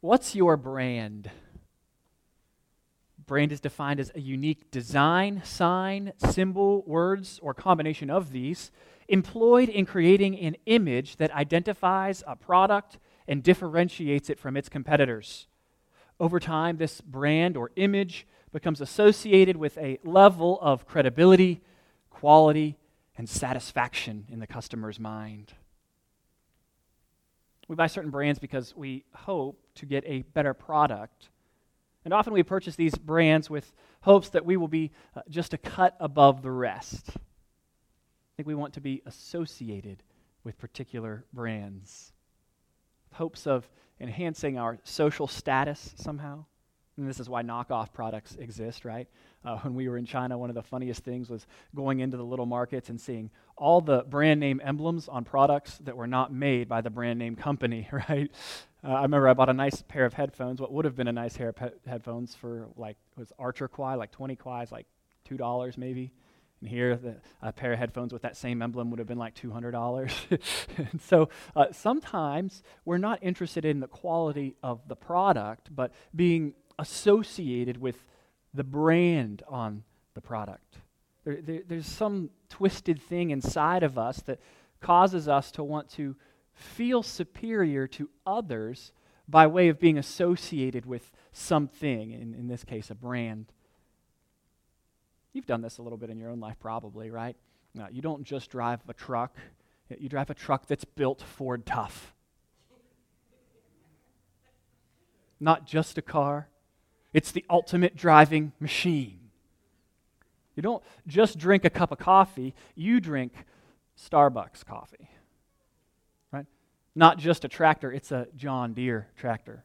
What's your brand? Brand is defined as a unique design, sign, symbol, words, or combination of these employed in creating an image that identifies a product and differentiates it from its competitors. Over time, this brand or image becomes associated with a level of credibility, quality, and satisfaction in the customer's mind. We buy certain brands because we hope to get a better product. And often we purchase these brands with hopes that we will be uh, just a cut above the rest. I think we want to be associated with particular brands, hopes of enhancing our social status somehow. And this is why knockoff products exist, right? Uh, when we were in China, one of the funniest things was going into the little markets and seeing all the brand name emblems on products that were not made by the brand name company, right? Uh, I remember I bought a nice pair of headphones, what would have been a nice pair of he- headphones for like, was Archer Kwai, like 20 kuais, like $2 maybe. And here, the, a pair of headphones with that same emblem would have been like $200. and so uh, sometimes we're not interested in the quality of the product, but being associated with the brand on the product. There, there, there's some twisted thing inside of us that causes us to want to feel superior to others by way of being associated with something, in, in this case, a brand. You've done this a little bit in your own life, probably, right? Now, you don't just drive a truck, you drive a truck that's built Ford tough. Not just a car, it's the ultimate driving machine. You don't just drink a cup of coffee, you drink Starbucks coffee. Right? Not just a tractor, it's a John Deere tractor.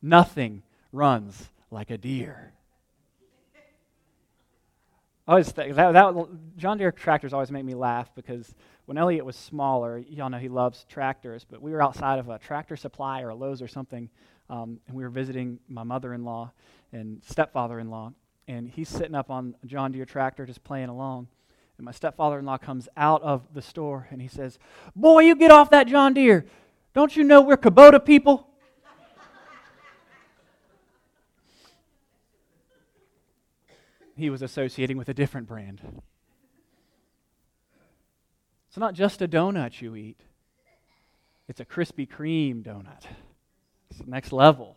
Nothing runs like a Deere. I always think that, that John Deere tractors always make me laugh because when Elliot was smaller, y'all know he loves tractors, but we were outside of a tractor supply or a Lowe's or something, um, and we were visiting my mother-in-law and stepfather-in-law, and he's sitting up on a John Deere tractor just playing along. And my stepfather-in-law comes out of the store and he says, "Boy, you get off that John Deere! Don't you know we're Kubota people?" he was associating with a different brand. It's not just a donut you eat, it's a Krispy Kreme donut. The next level.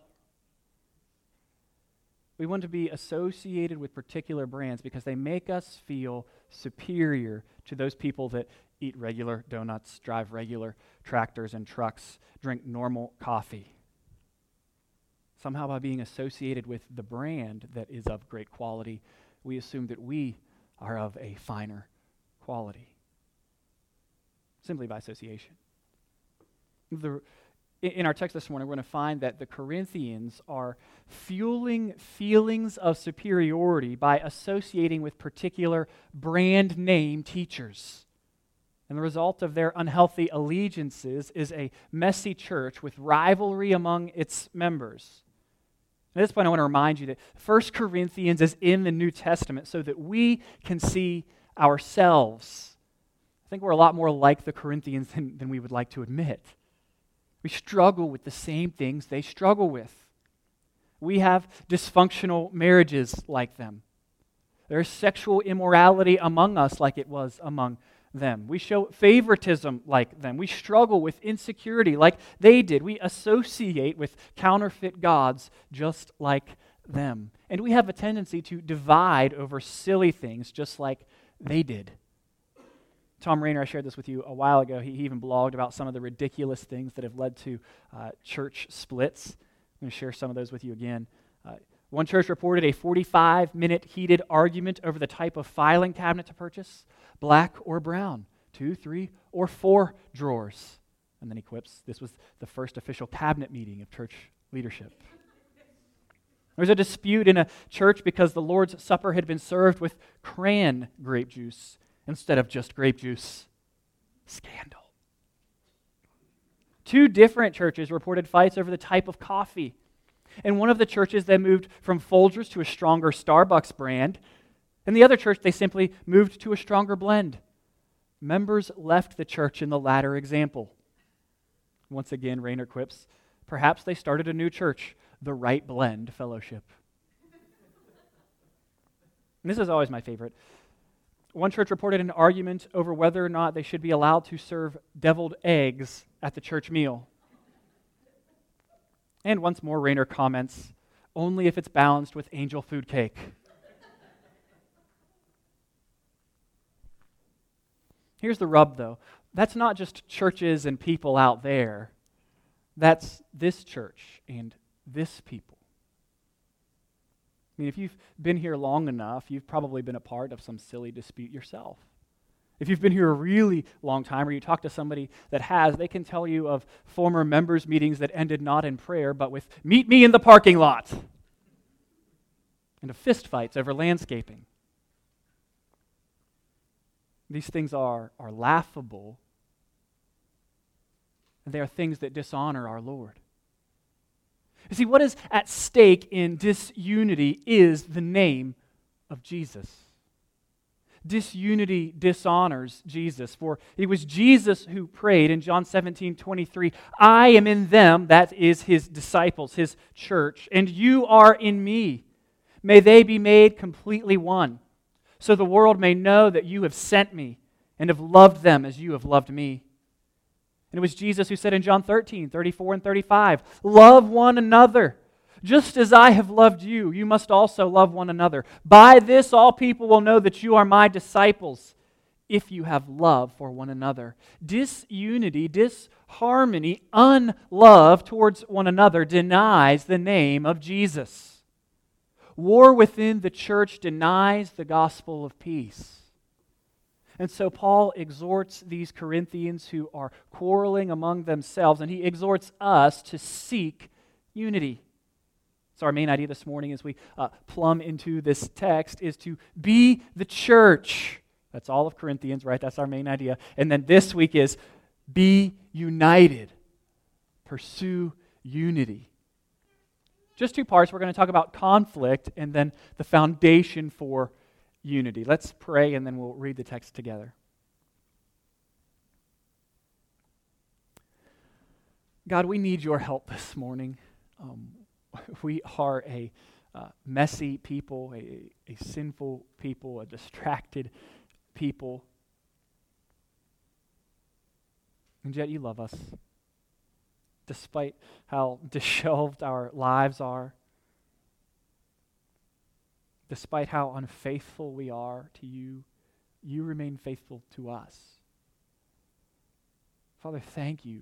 We want to be associated with particular brands because they make us feel superior to those people that eat regular donuts, drive regular tractors and trucks, drink normal coffee. Somehow, by being associated with the brand that is of great quality, we assume that we are of a finer quality. Simply by association. The, in our text this morning, we're going to find that the Corinthians are fueling feelings of superiority by associating with particular brand name teachers. And the result of their unhealthy allegiances is a messy church with rivalry among its members. At this point, I want to remind you that 1 Corinthians is in the New Testament so that we can see ourselves. I think we're a lot more like the Corinthians than, than we would like to admit. We struggle with the same things they struggle with. We have dysfunctional marriages like them. There's sexual immorality among us like it was among them. We show favoritism like them. We struggle with insecurity like they did. We associate with counterfeit gods just like them. And we have a tendency to divide over silly things just like they did. Thom Rainer, I shared this with you a while ago. He, even blogged about some of the ridiculous things that have led to uh, church splits. I'm going to share some of those with you again. Uh, one church reported a 45 minute heated argument over the type of filing cabinet to purchase black or brown, two, three, or four drawers. And then he quips this was the first official cabinet meeting of church leadership. There was a dispute in a church because the Lord's Supper had been served with cran grape juice instead of just grape juice. Scandal. Two different churches reported fights over the type of coffee. In one of the churches, they moved from Folgers to a stronger Starbucks brand. In the other church, they simply moved to a stronger blend. Members left the church in the latter example. Once again, Rainer quips Perhaps they started a new church, the Right Blend Fellowship. And this is always my favorite. One church reported an argument over whether or not they should be allowed to serve deviled eggs at the church meal. And once more, Rainer comments only if it's balanced with angel food cake. Here's the rub, though. That's not just churches and people out there, that's this church and this people. I mean, if you've been here long enough, you've probably been a part of some silly dispute yourself. If you've been here a really long time or you talk to somebody that has, they can tell you of former members' meetings that ended not in prayer, but with, meet me in the parking lot, and of fistfights over landscaping. These things are, are laughable, and they are things that dishonor our Lord. You see, what is at stake in disunity is the name of Jesus. Disunity dishonors Jesus, for it was Jesus who prayed in John 17 23, I am in them, that is his disciples, his church, and you are in me. May they be made completely one so the world may know that you have sent me and have loved them as you have loved me. And it was Jesus who said in John 13, 34 and 35, Love one another. Just as I have loved you, you must also love one another. By this, all people will know that you are my disciples, if you have love for one another. Disunity, disharmony, unlove towards one another denies the name of Jesus. War within the church denies the gospel of peace. And so Paul exhorts these Corinthians who are quarreling among themselves, and he exhorts us to seek unity. So, our main idea this morning as we uh, plumb into this text is to be the church. That's all of Corinthians, right? That's our main idea. And then this week is be united, pursue unity. Just two parts. We're going to talk about conflict and then the foundation for unity. Let's pray and then we'll read the text together. God, we need your help this morning. Um, we are a uh, messy people, a, a sinful people, a distracted people. And yet you love us despite how disheveled our lives are, despite how unfaithful we are to you, you remain faithful to us. Father, thank you.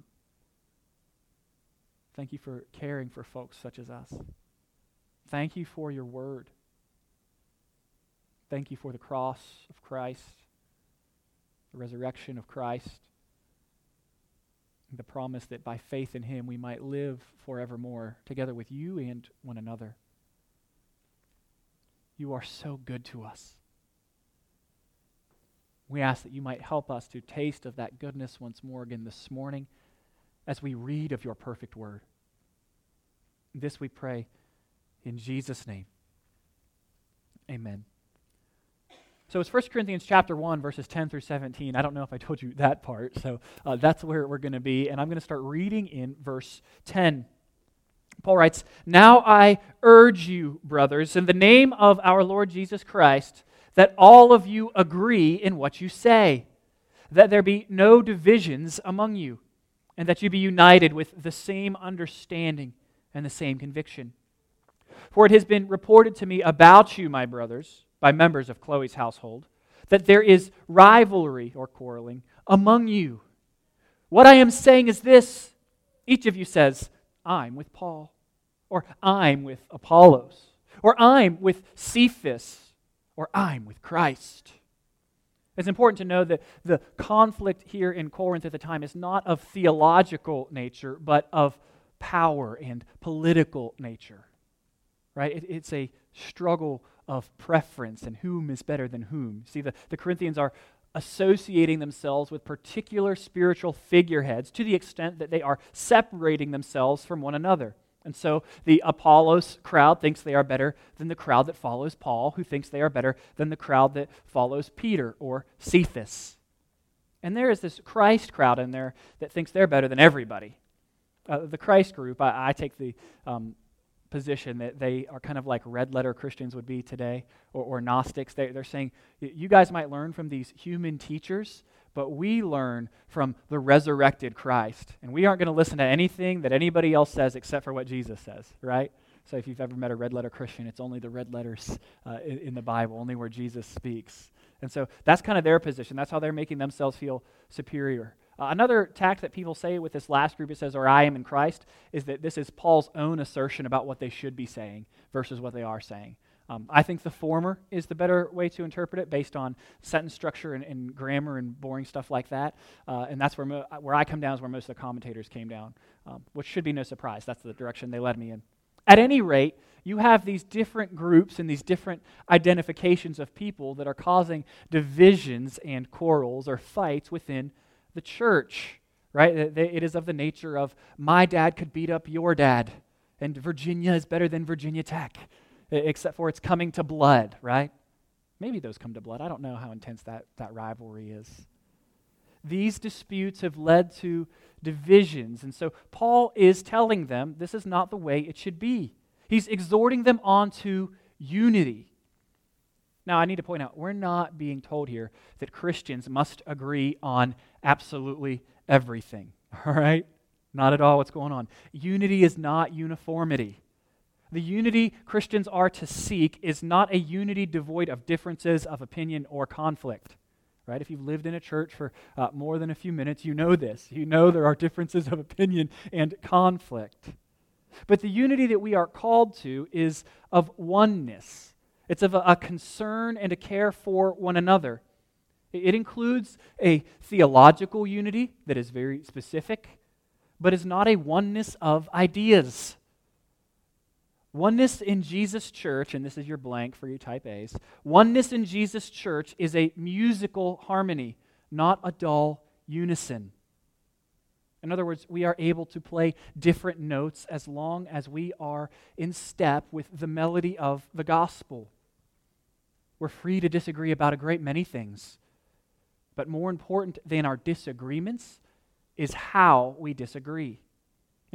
Thank you for caring for folks such as us. Thank you for your word. Thank you for the cross of Christ, the resurrection of Christ the promise that by faith in him we might live forevermore together with you and one another. You are so good to us. We ask that you might help us to taste of that goodness once more again this morning as we read of your perfect word. This we pray in Jesus' name. Amen. So it's 1 Corinthians chapter 1, verses 10 through 17. I don't know if I told you that part, so uh, that's where we're going to be. And I'm going to start reading in verse 10. Paul writes, Now I urge you, brothers, in the name of our Lord Jesus Christ, that all of you agree in what you say, that there be no divisions among you, and that you be united with the same understanding and the same conviction. For it has been reported to me about you, my brothers by members of Chloe's household that there is rivalry or quarreling among you. What I am saying is this each of you says, I'm with Paul, or I'm with Apollos, or I'm with Cephas, or I'm with Christ. It's important to know that the conflict here in Corinth at the time is not of theological nature, but of power and political nature. Right? It, it's a struggle of preference and whom is better than whom. See, the, the Corinthians are associating themselves with particular spiritual figureheads to the extent that they are separating themselves from one another. And so the Apollos crowd thinks they are better than the crowd that follows Paul, who thinks they are better than the crowd that follows Peter or Cephas. And there is this Christ crowd in there that thinks they're better than everybody. Uh, the Christ group, I, I take the um, position that they are kind of like red letter Christians would be today, or, or Gnostics. They, they're saying, you guys might learn from these human teachers, but we learn from the resurrected Christ. And we aren't going to listen to anything that anybody else says except for what Jesus says, right? So if you've ever met a red letter Christian, it's only the red letters uh, in, in the Bible, only where Jesus speaks. And so that's kind of their position. That's how they're making themselves feel superior. Uh, another tact that people say with this last group, it says, or I am in Christ, is that this is Paul's own assertion about what they should be saying versus what they are saying. Um, I think the former is the better way to interpret it based on sentence structure and, and grammar and boring stuff like that. Uh, and that's where, mo- where I come down is where most of the commentators came down, um, which should be no surprise. That's the direction they led me in. At any rate, you have these different groups and these different identifications of people that are causing divisions and quarrels or fights within the church, right? It is of the nature of my dad could beat up your dad, and Virginia is better than Virginia Tech except for it's coming to blood, right? Maybe those come to blood. I don't know how intense that, that rivalry is. These disputes have led to divisions. And so Paul is telling them this is not the way it should be. He's exhorting them onto unity. Now, I need to point out, we're not being told here that Christians must agree on absolutely everything. All right? Not at all what's going on. Unity is not uniformity. The unity Christians are to seek is not a unity devoid of differences of opinion or conflict. Right? If you've lived in a church for uh, more than a few minutes, you know this. You know there are differences of opinion and conflict. But the unity that we are called to is of oneness. It's of a, concern and a care for one another. It includes a theological unity that is very specific, but is not a oneness of ideas. Oneness in Jesus Church, and this is your blank for you type A's, oneness in Jesus Church is a musical harmony, not a dull unison. In other words, we are able to play different notes as long as we are in step with the melody of the gospel. We're free to disagree about a great many things. But more important than our disagreements is how we disagree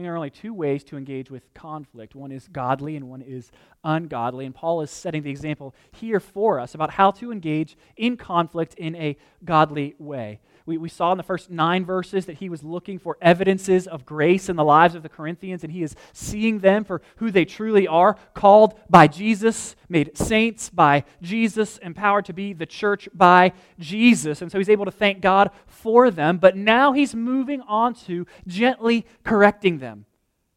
there are only two ways to engage with conflict one is godly and one is ungodly. And Paul is setting the example here for us about how to engage in conflict in a godly way. We, we saw in the first nine verses that he was looking for evidences of grace in the lives of the Corinthians, and he is seeing them for who they truly are called by Jesus, made saints by Jesus, empowered to be the church by Jesus. And so he's able to thank God for them, but now he's moving on to gently correcting them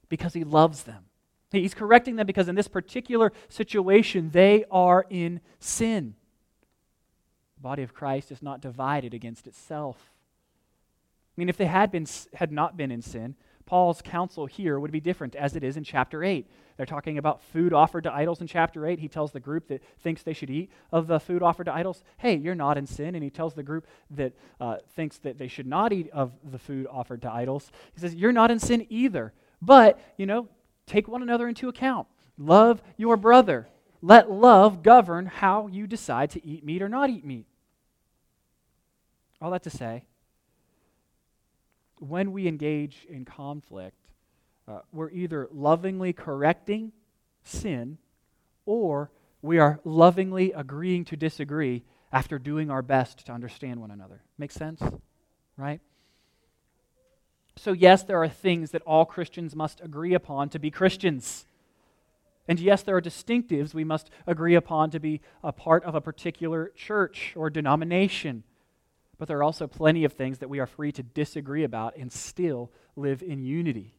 because he loves them. He's correcting them because in this particular situation, they are in sin body of Christ is not divided against itself. I mean, if they had, been, had not been in sin, Paul's counsel here would be different as it is in chapter 8. They're talking about food offered to idols in chapter 8. He tells the group that thinks they should eat of the food offered to idols, hey, you're not in sin. And he tells the group that uh, thinks that they should not eat of the food offered to idols, he says, you're not in sin either. But, you know, take one another into account. Love your brother. Let love govern how you decide to eat meat or not eat meat. All that to say, when we engage in conflict, uh, we're either lovingly correcting sin or we are lovingly agreeing to disagree after doing our best to understand one another. Make sense? Right? So, yes, there are things that all Christians must agree upon to be Christians. And yes, there are distinctives we must agree upon to be a part of a particular church or denomination. But there are also plenty of things that we are free to disagree about and still live in unity.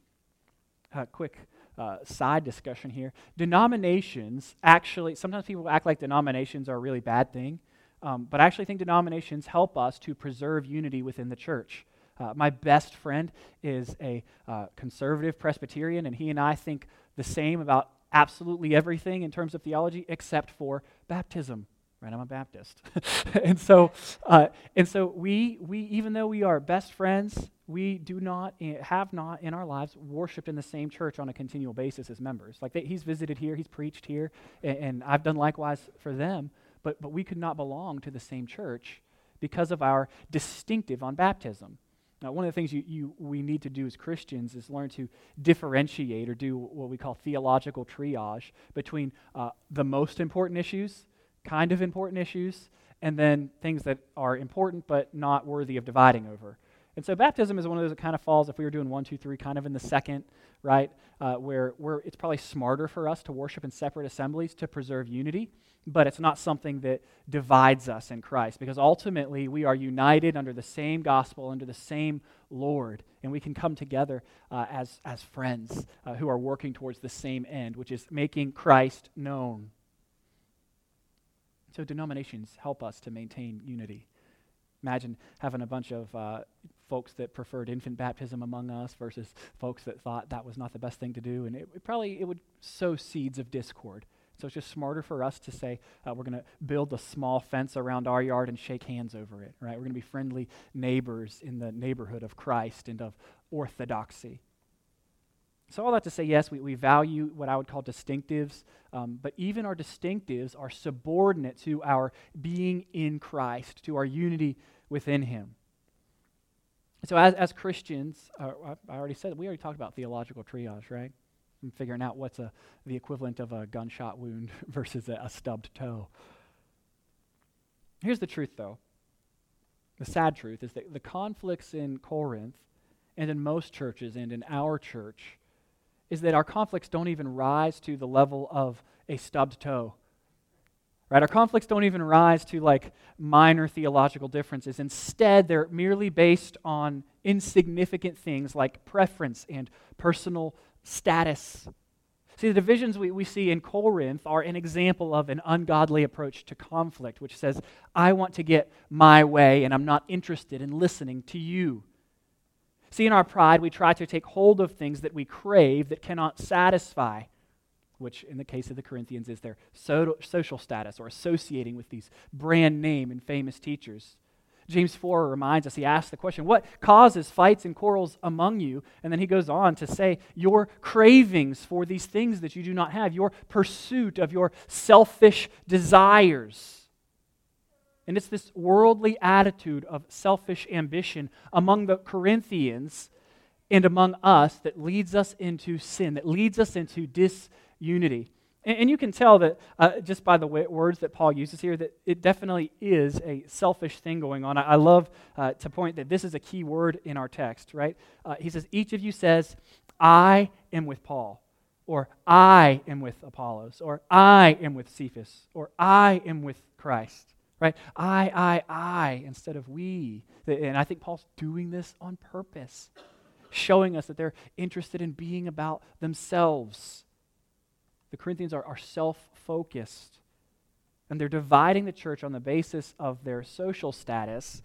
Uh, quick uh, side discussion here. Denominations actually, sometimes people act like denominations are a really bad thing, um, but I actually think denominations help us to preserve unity within the church. Uh, my best friend is a uh, conservative Presbyterian, and he and I think the same about absolutely everything in terms of theology except for baptism right? I'm a Baptist. and so, uh, and so we, we, even though we are best friends, we do not, eh, have not in our lives worshiped in the same church on a continual basis as members. Like they, he's visited here, he's preached here, and, and I've done likewise for them, but, but we could not belong to the same church because of our distinctive on baptism. Now, one of the things you, you, we need to do as Christians is learn to differentiate or do what we call theological triage between uh, the most important issues, kind of important issues, and then things that are important but not worthy of dividing over. And so baptism is one of those that kind of falls, if we were doing one, two, three, kind of in the second, right? Uh, where, it's probably smarter for us to worship in separate assemblies to preserve unity, but it's not something that divides us in Christ because ultimately we are united under the same gospel, under the same Lord, and we can come together uh, as, as friends uh, who are working towards the same end, which is making Christ known. So denominations help us to maintain unity. Imagine having a bunch of uh, folks that preferred infant baptism among us versus folks that thought that was not the best thing to do, and it, it probably it would sow seeds of discord. So it's just smarter for us to say uh, we're going to build a small fence around our yard and shake hands over it, right? We're going to be friendly neighbors in the neighborhood of Christ and of orthodoxy. So, all that to say, yes, we, we value what I would call distinctives, um, but even our distinctives are subordinate to our being in Christ, to our unity within Him. So, as, as Christians, uh, I already said, we already talked about theological triage, right? And figuring out what's a, the equivalent of a gunshot wound versus a, a stubbed toe. Here's the truth, though. The sad truth is that the conflicts in Corinth and in most churches and in our church is that our conflicts don't even rise to the level of a stubbed toe. Right? Our conflicts don't even rise to like minor theological differences. Instead, they're merely based on insignificant things like preference and personal status. See, the divisions we, we see in Corinth are an example of an ungodly approach to conflict, which says, I want to get my way and I'm not interested in listening to you. See, in our pride, we try to take hold of things that we crave that cannot satisfy, which in the case of the Corinthians is their so- social status or associating with these brand name and famous teachers. James 4 reminds us, he asks the question, What causes fights and quarrels among you? And then he goes on to say, Your cravings for these things that you do not have, your pursuit of your selfish desires. And it's this worldly attitude of selfish ambition among the Corinthians and among us that leads us into sin, that leads us into disunity. And, and you can tell that uh, just by the way, words that Paul uses here that it definitely is a selfish thing going on. I, I love uh, to point that this is a key word in our text, right? Uh, he says, Each of you says, I am with Paul, or I am with Apollos, or I am with Cephas, or I am with Christ right? I, I, I instead of we. And I think Paul's doing this on purpose, showing us that they're interested in being about themselves. The Corinthians are, are self focused, and they're dividing the church on the basis of their social status,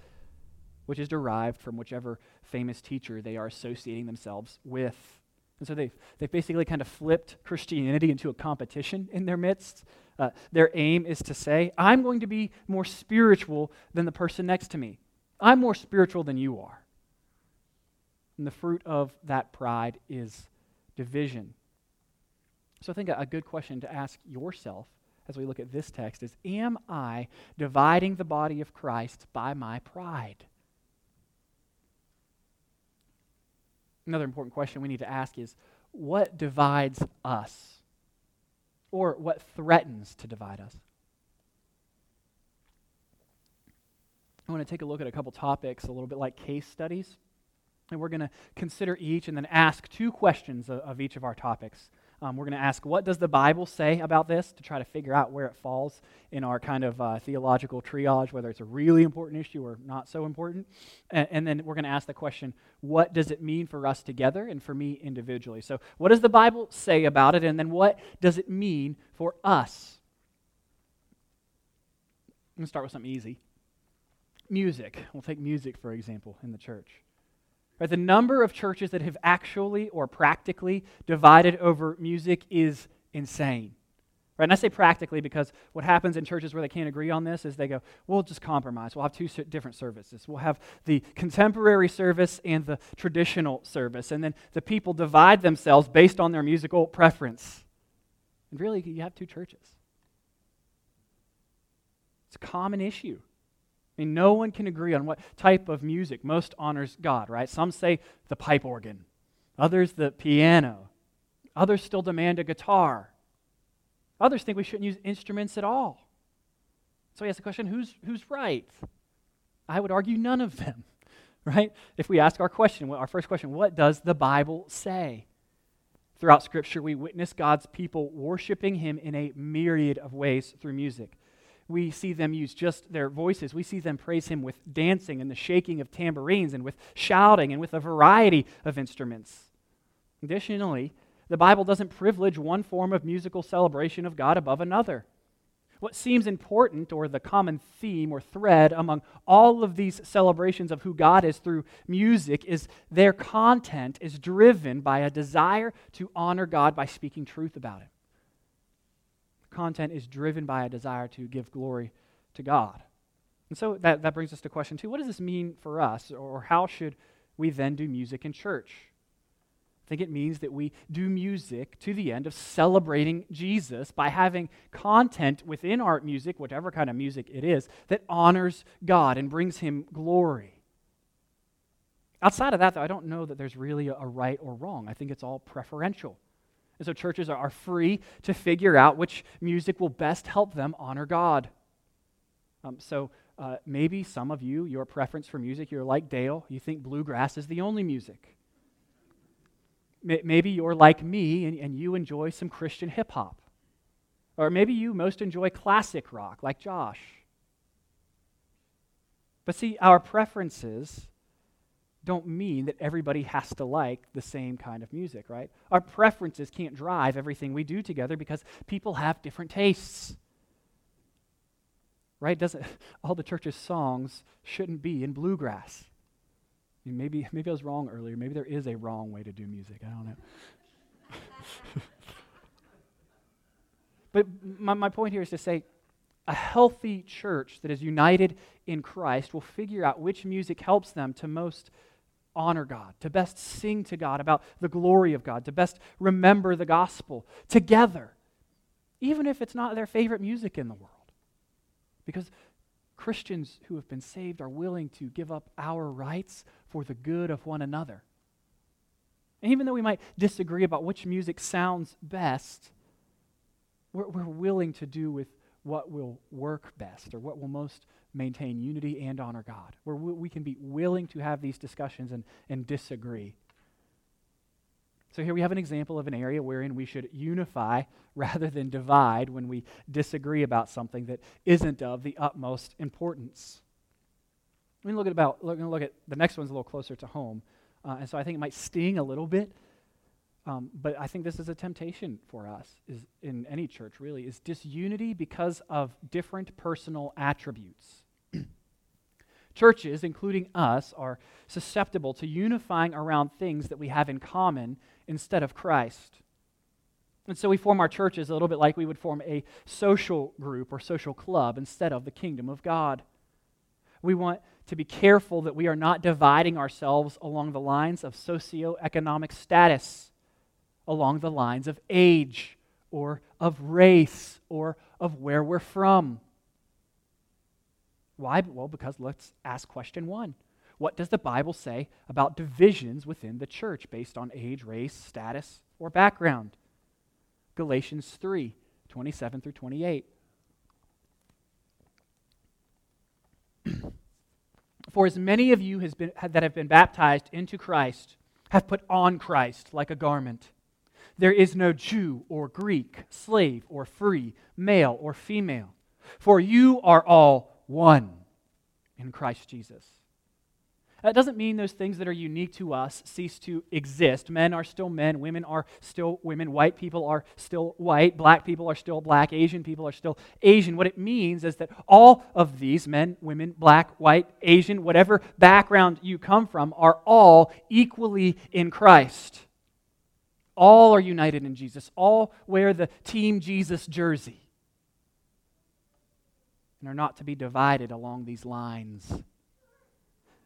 which is derived from whichever famous teacher they are associating themselves with. And so they've, they've basically kind of flipped Christianity into a competition in their midst uh, their aim is to say, I'm going to be more spiritual than the person next to me. I'm more spiritual than you are. And the fruit of that pride is division. So I think a, a good question to ask yourself as we look at this text is Am I dividing the body of Christ by my pride? Another important question we need to ask is What divides us? or what threatens to divide us. I want to take a look at a couple topics, a little bit like case studies. And we're going to consider each and then ask two questions of, of each of our topics. Um, we're going to ask, what does the Bible say about this to try to figure out where it falls in our kind of uh, theological triage, whether it's a really important issue or not so important. And, and then we're going to ask the question, what does it mean for us together and for me individually? So, what does the Bible say about it? And then what does it mean for us? I'm going to start with something easy music. We'll take music, for example, in the church. Right, the number of churches that have actually or practically divided over music is insane. Right? And I say practically because what happens in churches where they can't agree on this is they go, we'll just compromise. We'll have two different services. We'll have the contemporary service and the traditional service. And then the people divide themselves based on their musical preference. And really, you have two churches. It's a common issue. I mean, no one can agree on what type of music most honors God, right? Some say the pipe organ, others the piano, others still demand a guitar, others think we shouldn't use instruments at all. So he asks the question who's, who's right? I would argue none of them, right? If we ask our question, our first question, what does the Bible say? Throughout Scripture, we witness God's people worshiping Him in a myriad of ways through music. We see them use just their voices. We see them praise Him with dancing and the shaking of tambourines and with shouting and with a variety of instruments. Additionally, the Bible doesn't privilege one form of musical celebration of God above another. What seems important, or the common theme or thread among all of these celebrations of who God is through music, is their content is driven by a desire to honor God by speaking truth about Him. Content is driven by a desire to give glory to God. And so that, that brings us to question two what does this mean for us, or how should we then do music in church? I think it means that we do music to the end of celebrating Jesus by having content within our music, whatever kind of music it is, that honors God and brings him glory. Outside of that, though, I don't know that there's really a right or wrong. I think it's all preferential. And so churches are free to figure out which music will best help them honor God. Um, so uh, maybe some of you, your preference for music, you're like Dale, you think bluegrass is the only music. Maybe you're like me and, and you enjoy some Christian hip hop. Or maybe you most enjoy classic rock, like Josh. But see, our preferences don't mean that everybody has to like the same kind of music, right? Our preferences can't drive everything we do together because people have different tastes. Right? Doesn't all the church's songs shouldn't be in bluegrass. Maybe, maybe I was wrong earlier. Maybe there is a wrong way to do music. I don't know. but my, my point here is to say a healthy church that is united in Christ will figure out which music helps them to most honor God, to best sing to God about the glory of God, to best remember the gospel together, even if it's not their favorite music in the world. Because Christians who have been saved are willing to give up our rights for the good of one another. And even though we might disagree about which music sounds best, we're, we're willing to do with what will work best or what will most maintain unity and honor God. Where we can be willing to have these discussions and, and disagree. So here we have an example of an area wherein we should unify rather than divide when we disagree about something that isn't of the utmost importance. Me look at about look, look at the next one's a little closer to home, uh, and so I think it might sting a little bit. Um, but I think this is a temptation for us, is in any church really, is disunity because of different personal attributes. Churches, including us, are susceptible to unifying around things that we have in common instead of Christ. And so we form our churches a little bit like we would form a social group or social club instead of the kingdom of God. We want to be careful that we are not dividing ourselves along the lines of socioeconomic status, along the lines of age or of race or of where we're from. Why? Well, because let's ask question one what does the Bible say about divisions within the church based on age, race, status, or background? Galatians 3 27 through 28. For as many of you been, that have been baptized into Christ have put on Christ like a garment. There is no Jew or Greek, slave or free, male or female, for you are all one in Christ Jesus. That doesn't mean those things that are unique to us cease to exist. Men are still men, women are still women, white people are still white, black people are still black, Asian people are still Asian. What it means is that all of these men, women, black, white, Asian, whatever background you come from, are all equally in Christ. All are united in Jesus. All wear the Team Jesus jersey and are not to be divided along these lines.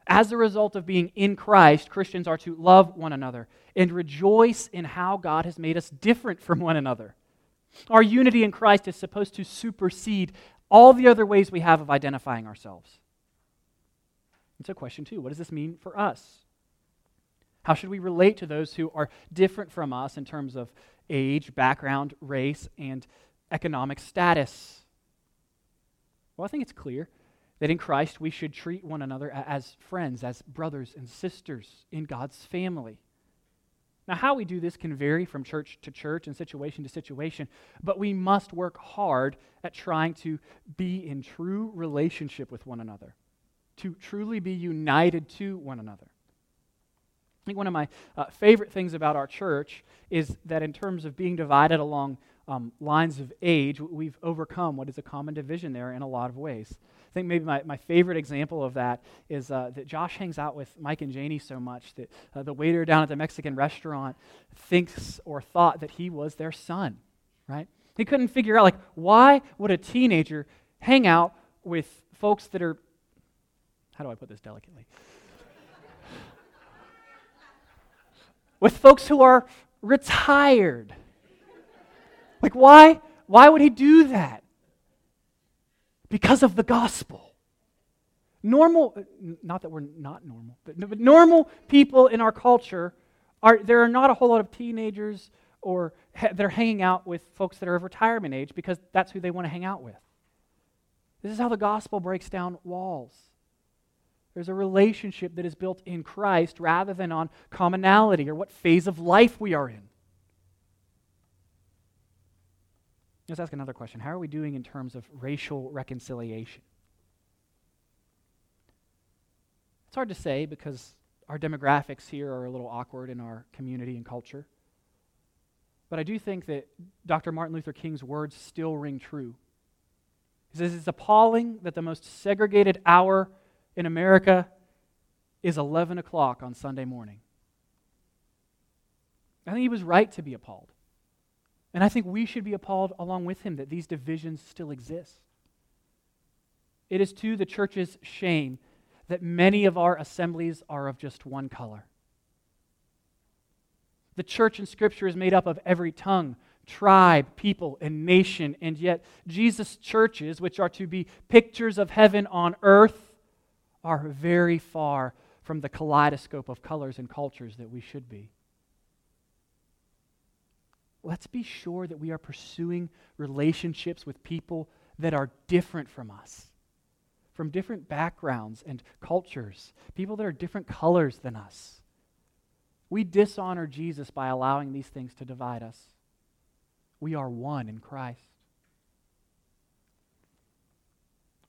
As a result of being in Christ, Christians are to love one another and rejoice in how God has made us different from one another. Our unity in Christ is supposed to supersede all the other ways we have of identifying ourselves. And so, question two what does this mean for us? How should we relate to those who are different from us in terms of age, background, race, and economic status? Well, I think it's clear that in Christ we should treat one another as friends, as brothers and sisters in God's family. Now, how we do this can vary from church to church and situation to situation, but we must work hard at trying to be in true relationship with one another, to truly be united to one another. I think one of my uh, favorite things about our church is that, in terms of being divided along um, lines of age, we've overcome what is a common division there in a lot of ways I think maybe my, my favorite example of that is uh, that Josh hangs out with Mike and Janie so much that uh, the waiter down at the Mexican restaurant thinks or thought that he was their son, right? He couldn't figure out, like, why would a teenager hang out with folks that are, how do I put this delicately? With folks who are retired. Like, why? Why would he do that? because of the gospel. Normal, not that we're not normal, but, but normal people in our culture are, there are not a whole lot of teenagers or ha- they're hanging out with folks that are of retirement age because that's who they want to hang out with. This is how the gospel breaks down walls. There's a relationship that is built in Christ rather than on commonality or what phase of life we are in. Let's ask another question. How are we doing in terms of racial reconciliation? It's hard to say because our demographics here are a little awkward in our community and culture. But I do think that Dr. Martin Luther King's words still ring true. He says it's appalling that the most segregated hour in America is 11 o'clock on Sunday morning. I think he was right to be appalled. And I think we should be appalled along with him that these divisions still exist. It is to the church's shame that many of our assemblies are of just one color. The church in Scripture is made up of every tongue, tribe, people, and nation, and yet Jesus' churches, which are to be pictures of heaven on earth, are very far from the kaleidoscope of colors and cultures that we should be let's be sure that we are pursuing relationships with people that are different from us, from different backgrounds and cultures, people that are different colors than us. We dishonor Jesus by allowing these things to divide us. We are one in Christ.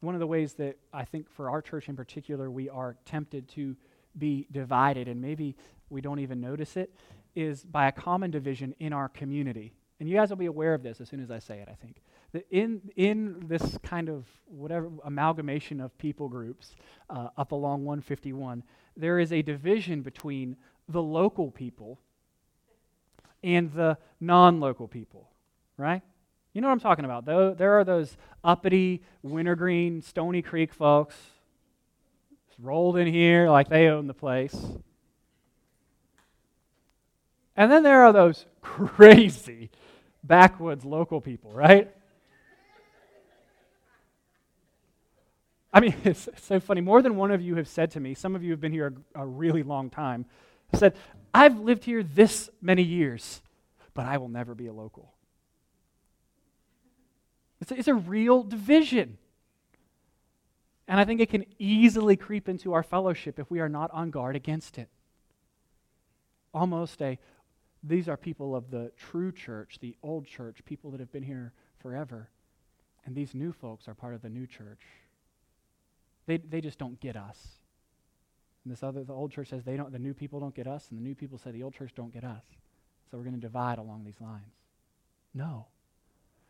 One of the ways that I think for our church in particular, we are tempted to be divided, and maybe we don't even notice it, is by a common division in our community. And you guys will be aware of this as soon as I say it, I think. That in, in this kind of whatever amalgamation of people groups uh, up along 151, there is a division between the local people and the non local people, right? You know what I'm talking about. There are those uppity, Wintergreen, Stoney Creek folks rolled in here like they own the place. And then there are those crazy backwoods local people, right? I mean, it's, so funny. More than one of you have said to me, some of you have been here a, a really long time, said, I've lived here this many years, but I will never be a local. It's a, it's a real division. And I think it can easily creep into our fellowship if we are not on guard against it. Almost a these are people of the true church, the old church, people that have been here forever. And these new folks are part of the new church. They, they just don't get us. And this other, the old church says they don't, the new people don't get us, and the new people say the old church don't get us. So we're going to divide along these lines. No.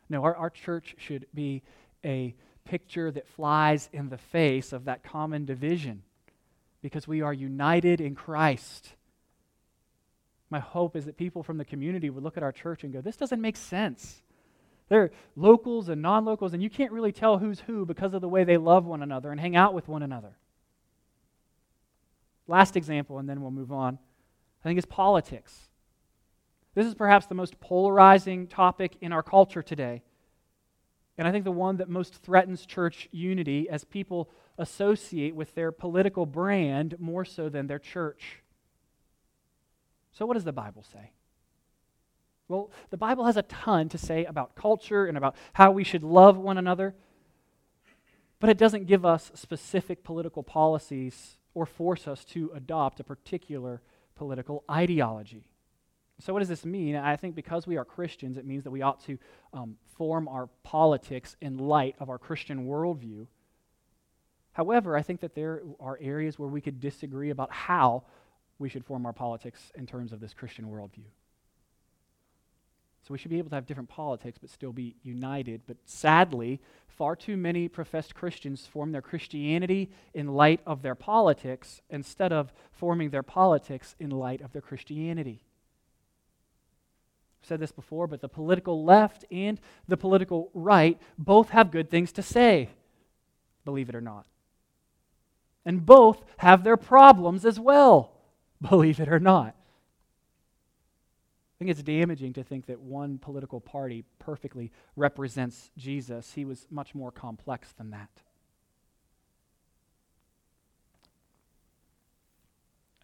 No, our, our church should be a picture that flies in the face of that common division because we are united in Christ. My hope is that people from the community would look at our church and go, this doesn't make sense. There are locals and non locals, and you can't really tell who's who because of the way they love one another and hang out with one another. Last example, and then we'll move on, I think it's politics. This is perhaps the most polarizing topic in our culture today. And I think the one that most threatens church unity as people associate with their political brand more so than their church. So, what does the Bible say? Well, the Bible has a ton to say about culture and about how we should love one another, but it doesn't give us specific political policies or force us to adopt a particular political ideology. So, what does this mean? I think because we are Christians, it means that we ought to um, form our politics in light of our Christian worldview. However, I think that there are areas where we could disagree about how we should form our politics in terms of this Christian worldview. So we should be able to have different politics but still be united. But sadly, far too many professed Christians form their Christianity in light of their politics instead of forming their politics in light of their Christianity. I've said this before, but the political left and the political right both have good things to say, believe it or not. And both have their problems as well, believe it or not. I think it's damaging to think that one political party perfectly represents Jesus. He was much more complex than that.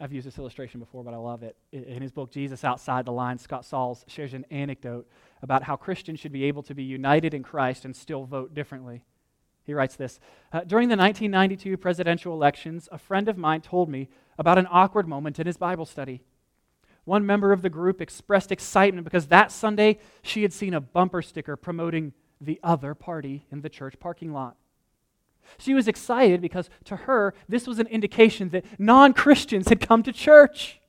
I've used this illustration before, but I love it. In his book, Jesus Outside the Lines, Scott Sauls shares an anecdote about how Christians should be able to be united in Christ and still vote differently. He writes this uh, During the 1992 presidential elections, a friend of mine told me about an awkward moment in his Bible study. One member of the group expressed excitement because that Sunday she had seen a bumper sticker promoting the other party in the church parking lot. She was excited because to her, this was an indication that non Christians had come to church.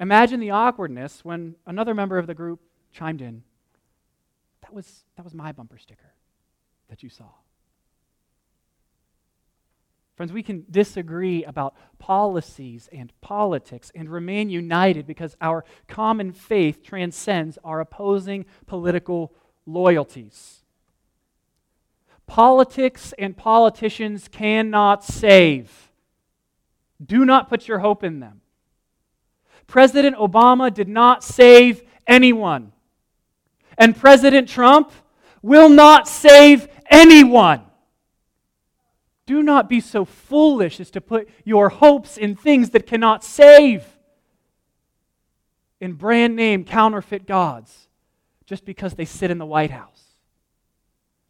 Imagine the awkwardness when another member of the group chimed in. That was, that was my bumper sticker that you saw. Friends, we can disagree about policies and politics and remain united because our common faith transcends our opposing political loyalties. Politics and politicians cannot save. Do not put your hope in them. President Obama did not save anyone. And President Trump will not save anyone. Do not be so foolish as to put your hopes in things that cannot save, in brand name counterfeit gods, just because they sit in the White House.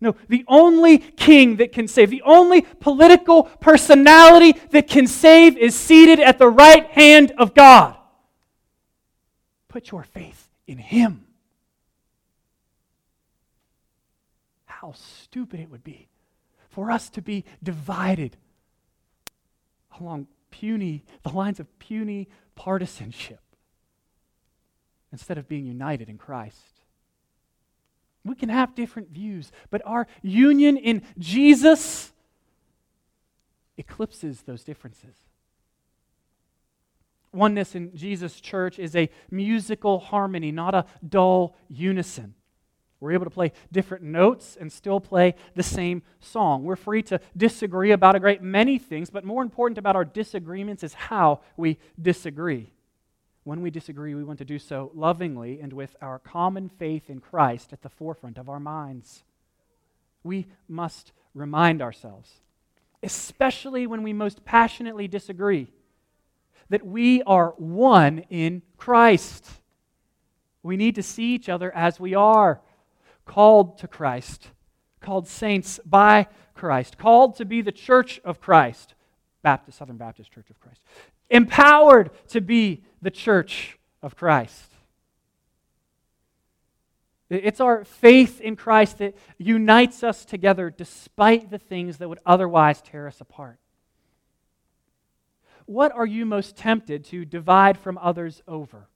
No, the only king that can save, the only political personality that can save is seated at the right hand of God. Put your faith in him. How stupid it would be for us to be divided along puny, the lines of puny partisanship instead of being united in Christ. We can have different views, but our union in Jesus eclipses those differences. Oneness in Jesus' church is a musical harmony, not a dull unison. We're able to play different notes and still play the same song. We're free to disagree about a great many things, but more important about our disagreements is how we disagree. When we disagree, we want to do so lovingly and with our common faith in Christ at the forefront of our minds. We must remind ourselves, especially when we most passionately disagree, that we are one in Christ. We need to see each other as we are called to Christ, called saints by Christ, called to be the church of Christ, Baptist, Southern Baptist Church of Christ, empowered to be the church of Christ. It's our faith in Christ that unites us together despite the things that would otherwise tear us apart. What are you most tempted to divide from others over?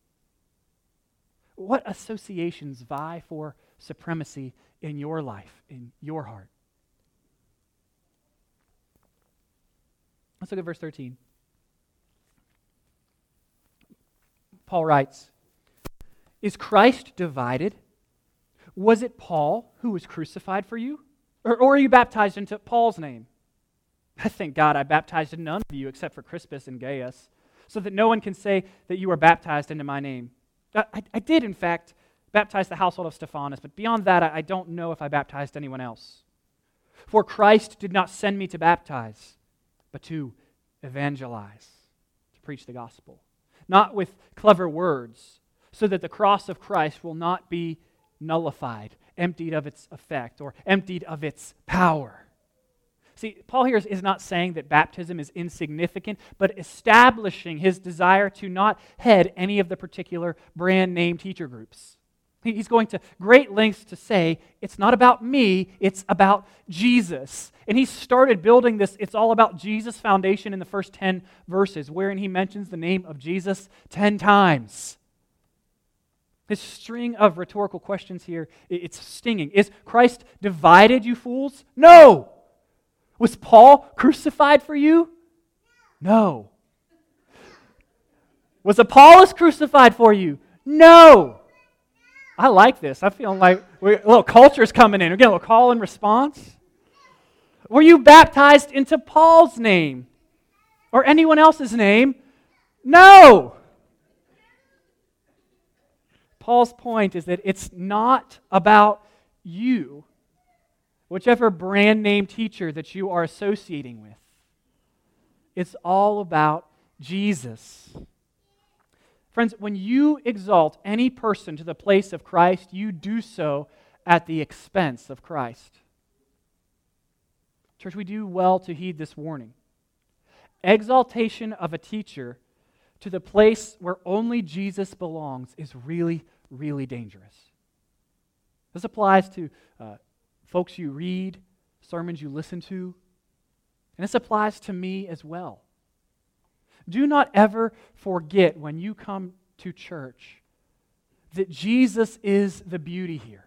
What associations vie for supremacy in your life, in your heart. Let's look at verse 13. Paul writes Is Christ divided? Was it Paul who was crucified for you? Or, or are you baptized into Paul's name? I thank God I baptized none of you except for Crispus and Gaius, so that no one can say that you were baptized into my name. I, I did, in fact, baptize the household of Stephanas, but beyond that, I, don't know if I baptized anyone else. For Christ did not send me to baptize, but to evangelize, to preach the gospel. Not with clever words, so that the cross of Christ will not be nullified, emptied of its effect, or emptied of its power. See, Paul here is, not saying that baptism is insignificant, but establishing his desire to not head any of the particular brand name teacher groups. He's going to great lengths to say, it's not about me, it's about Jesus. And he started building this, it's all about Jesus foundation in the first 10 verses, wherein he mentions the name of Jesus 10 times. His string of rhetorical questions here, it's stinging. Is Christ divided, you fools? No. Was Paul crucified for you? No. Was Apollos crucified for you? No. I like this. I feel like a little culture is coming in. We're getting a little call and response. Were you baptized into Paul's name or anyone else's name? No. Paul's point is that it's not about you, whichever brand name teacher that you are associating with. It's all about Jesus. Friends, when you exalt any person to the place of Christ, you do so at the expense of Christ. Church, we do well to heed this warning. Exaltation of a teacher to the place where only Jesus belongs is really, really dangerous. This applies to uh, folks you read, sermons you listen to, and this applies to me as well. Do not ever forget when you come to church that Jesus is the beauty here.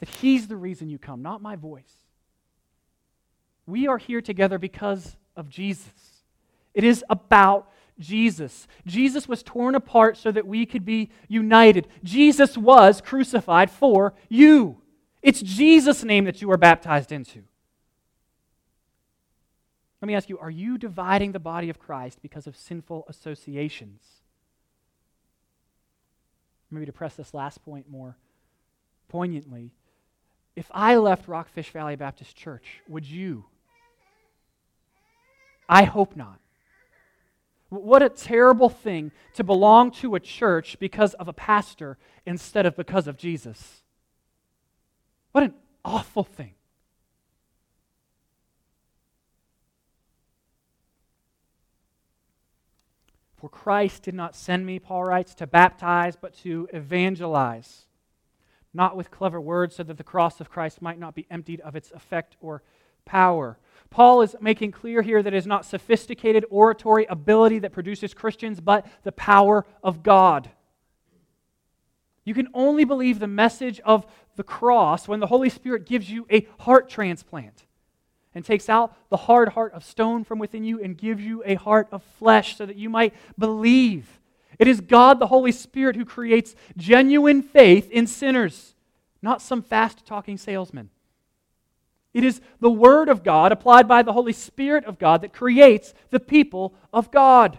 That He's the reason you come, not my voice. We are here together because of Jesus. It is about Jesus. Jesus was torn apart so that we could be united. Jesus was crucified for you. It's Jesus' name that you are baptized into. Let me ask you are you dividing the body of Christ because of sinful associations? Maybe to press this last point more poignantly, if I left Rockfish Valley Baptist Church, would you? I hope not. What a terrible thing to belong to a church because of a pastor instead of because of Jesus. What an awful thing. For Christ did not send me, Paul writes, to baptize, but to evangelize. Not with clever words, so that the cross of Christ might not be emptied of its effect or power. Paul is making clear here that it is not sophisticated oratory ability that produces Christians, but the power of God. You can only believe the message of the cross when the Holy Spirit gives you a heart transplant and takes out the hard heart of stone from within you and gives you a heart of flesh so that you might believe. It is God, the Holy Spirit, who creates genuine faith in sinners, not some fast talking salesman. It is the Word of God, applied by the Holy Spirit of God, that creates the people of God.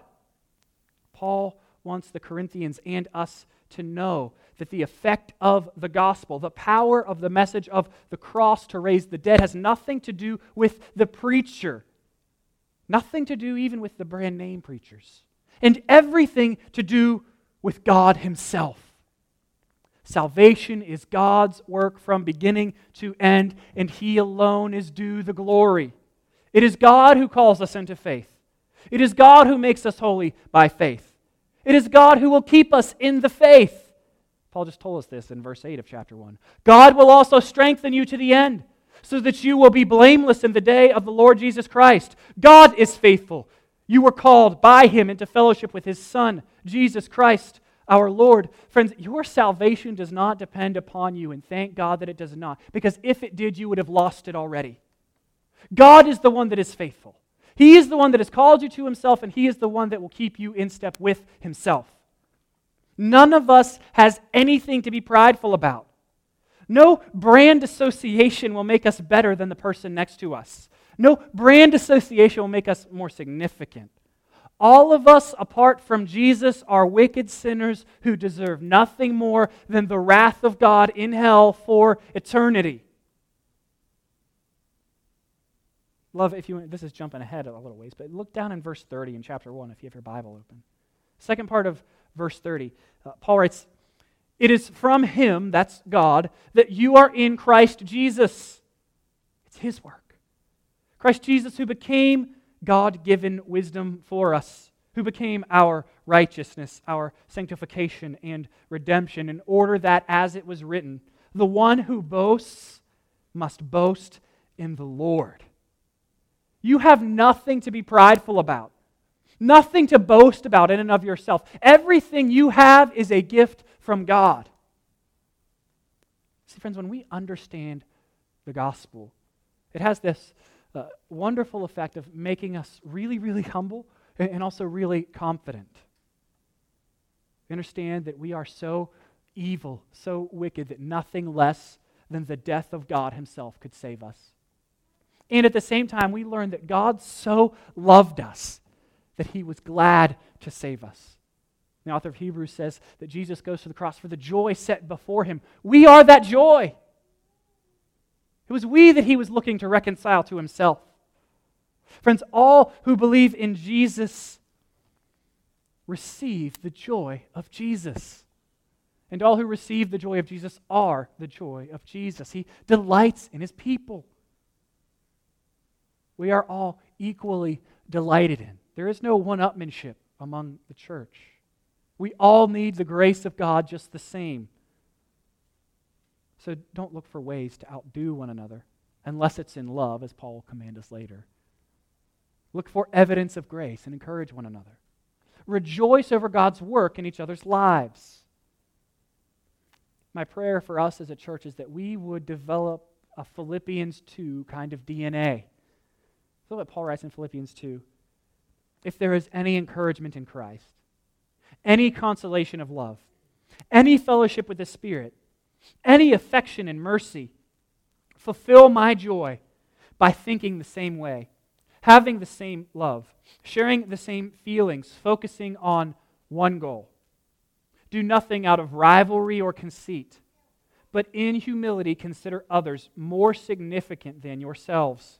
Paul wants the Corinthians and us to know that the effect of the gospel, the power of the message of the cross to raise the dead, has nothing to do with the preacher, nothing to do even with the brand name preachers, and everything to do with God Himself. Salvation is God's work from beginning to end, and He alone is due the glory. It is God who calls us into faith. It is God who makes us holy by faith. It is God who will keep us in the faith. Paul just told us this in verse 8 of chapter 1. God will also strengthen you to the end, so that you will be blameless in the day of the Lord Jesus Christ. God is faithful. You were called by him into fellowship with his Son, Jesus Christ, our Lord. Friends, your salvation does not depend upon you, and thank God that it does not, because if it did, you would have lost it already. God is the one that is faithful. He is the one that has called you to himself, and he is the one that will keep you in step with himself. None of us has anything to be prideful about. No brand association will make us better than the person next to us. No brand association will make us more significant. All of us, apart from Jesus, are wicked sinners who deserve nothing more than the wrath of God in hell for eternity. Love, if you this is jumping ahead a little ways, but look down in verse 30 in chapter 1 if you have your Bible open. Second part of verse 30, uh, Paul writes, It is from him, that's God, that you are in Christ Jesus. It's his work. Christ Jesus, who became God given wisdom for us, who became our righteousness, our sanctification and redemption, in order that, as it was written, the one who boasts must boast in the Lord. You have nothing to be prideful about, nothing to boast about in and of yourself. Everything you have is a gift from God. See, friends, when we understand the gospel, it has this uh, wonderful effect of making us really, really humble and also really confident. We understand that we are so evil, so wicked, that nothing less than the death of God Himself could save us. And at the same time, we learn that God so loved us that he was glad to save us. The author of Hebrews says that Jesus goes to the cross for the joy set before him. We are that joy. It was we that he was looking to reconcile to himself. Friends, all who believe in Jesus receive the joy of Jesus. And all who receive the joy of Jesus are the joy of Jesus. He delights in his people we are all equally delighted in. There is no one upmanship among the church. We all need the grace of God just the same. So don't look for ways to outdo one another unless it's in love, as Paul will command us later. Look for evidence of grace and encourage one another. Rejoice over God's work in each other's lives. My prayer for us as a church is that we would develop a Philippians 2 kind of DNA Look what Paul writes in Philippians 2. If there is any encouragement in Christ, any consolation of love, any fellowship with the Spirit, any affection and mercy, fulfill my joy by thinking the same way, having the same love, sharing the same feelings, focusing on one goal. Do nothing out of rivalry or conceit, but in humility consider others more significant than yourselves.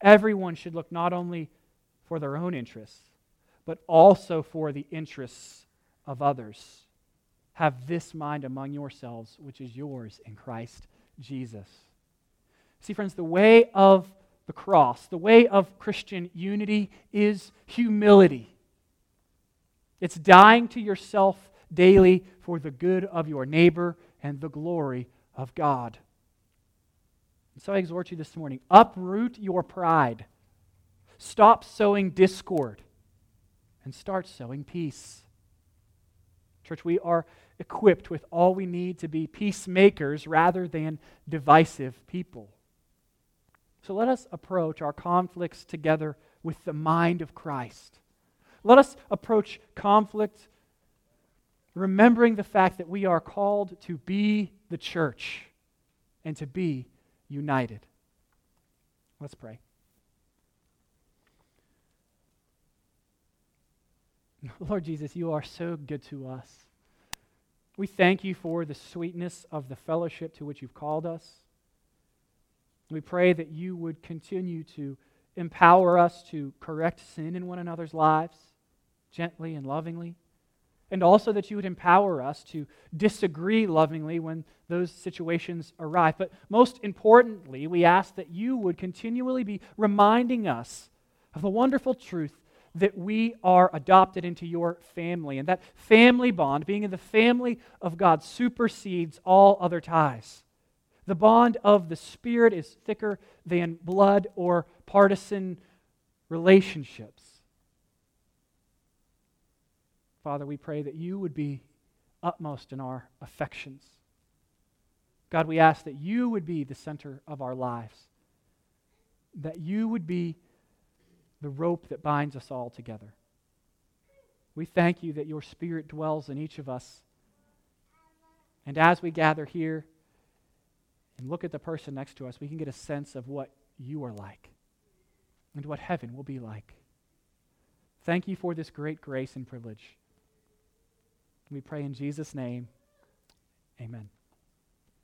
Everyone should look not only for their own interests, but also for the interests of others. Have this mind among yourselves, which is yours in Christ Jesus. See, friends, the way of the cross, the way of Christian unity is humility. It's dying to yourself daily for the good of your neighbor and the glory of God. And so I exhort you this morning uproot your pride. Stop sowing discord and start sowing peace. Church, we are equipped with all we need to be peacemakers rather than divisive people. So let us approach our conflicts together with the mind of Christ. Let us approach conflict remembering the fact that we are called to be the church and to be united. Let's pray. Lord Jesus, you are so good to us. We thank you for the sweetness of the fellowship to which you've called us. We pray that you would continue to empower us to correct sin in one another's lives gently and lovingly and also that you would empower us to disagree lovingly when those situations arrive. But most importantly, we ask that you would continually be reminding us of the wonderful truth that we are adopted into your family. And that family bond, being in the family of God, supersedes all other ties. The bond of the Spirit is thicker than blood or partisan relationships. Father, we pray that you would be utmost in our affections. God, we ask that you would be the center of our lives, that you would be the rope that binds us all together. We thank you that your Spirit dwells in each of us. And as we gather here and look at the person next to us, we can get a sense of what you are like and what heaven will be like. Thank you for this great grace and privilege. We pray in Jesus' name. Amen.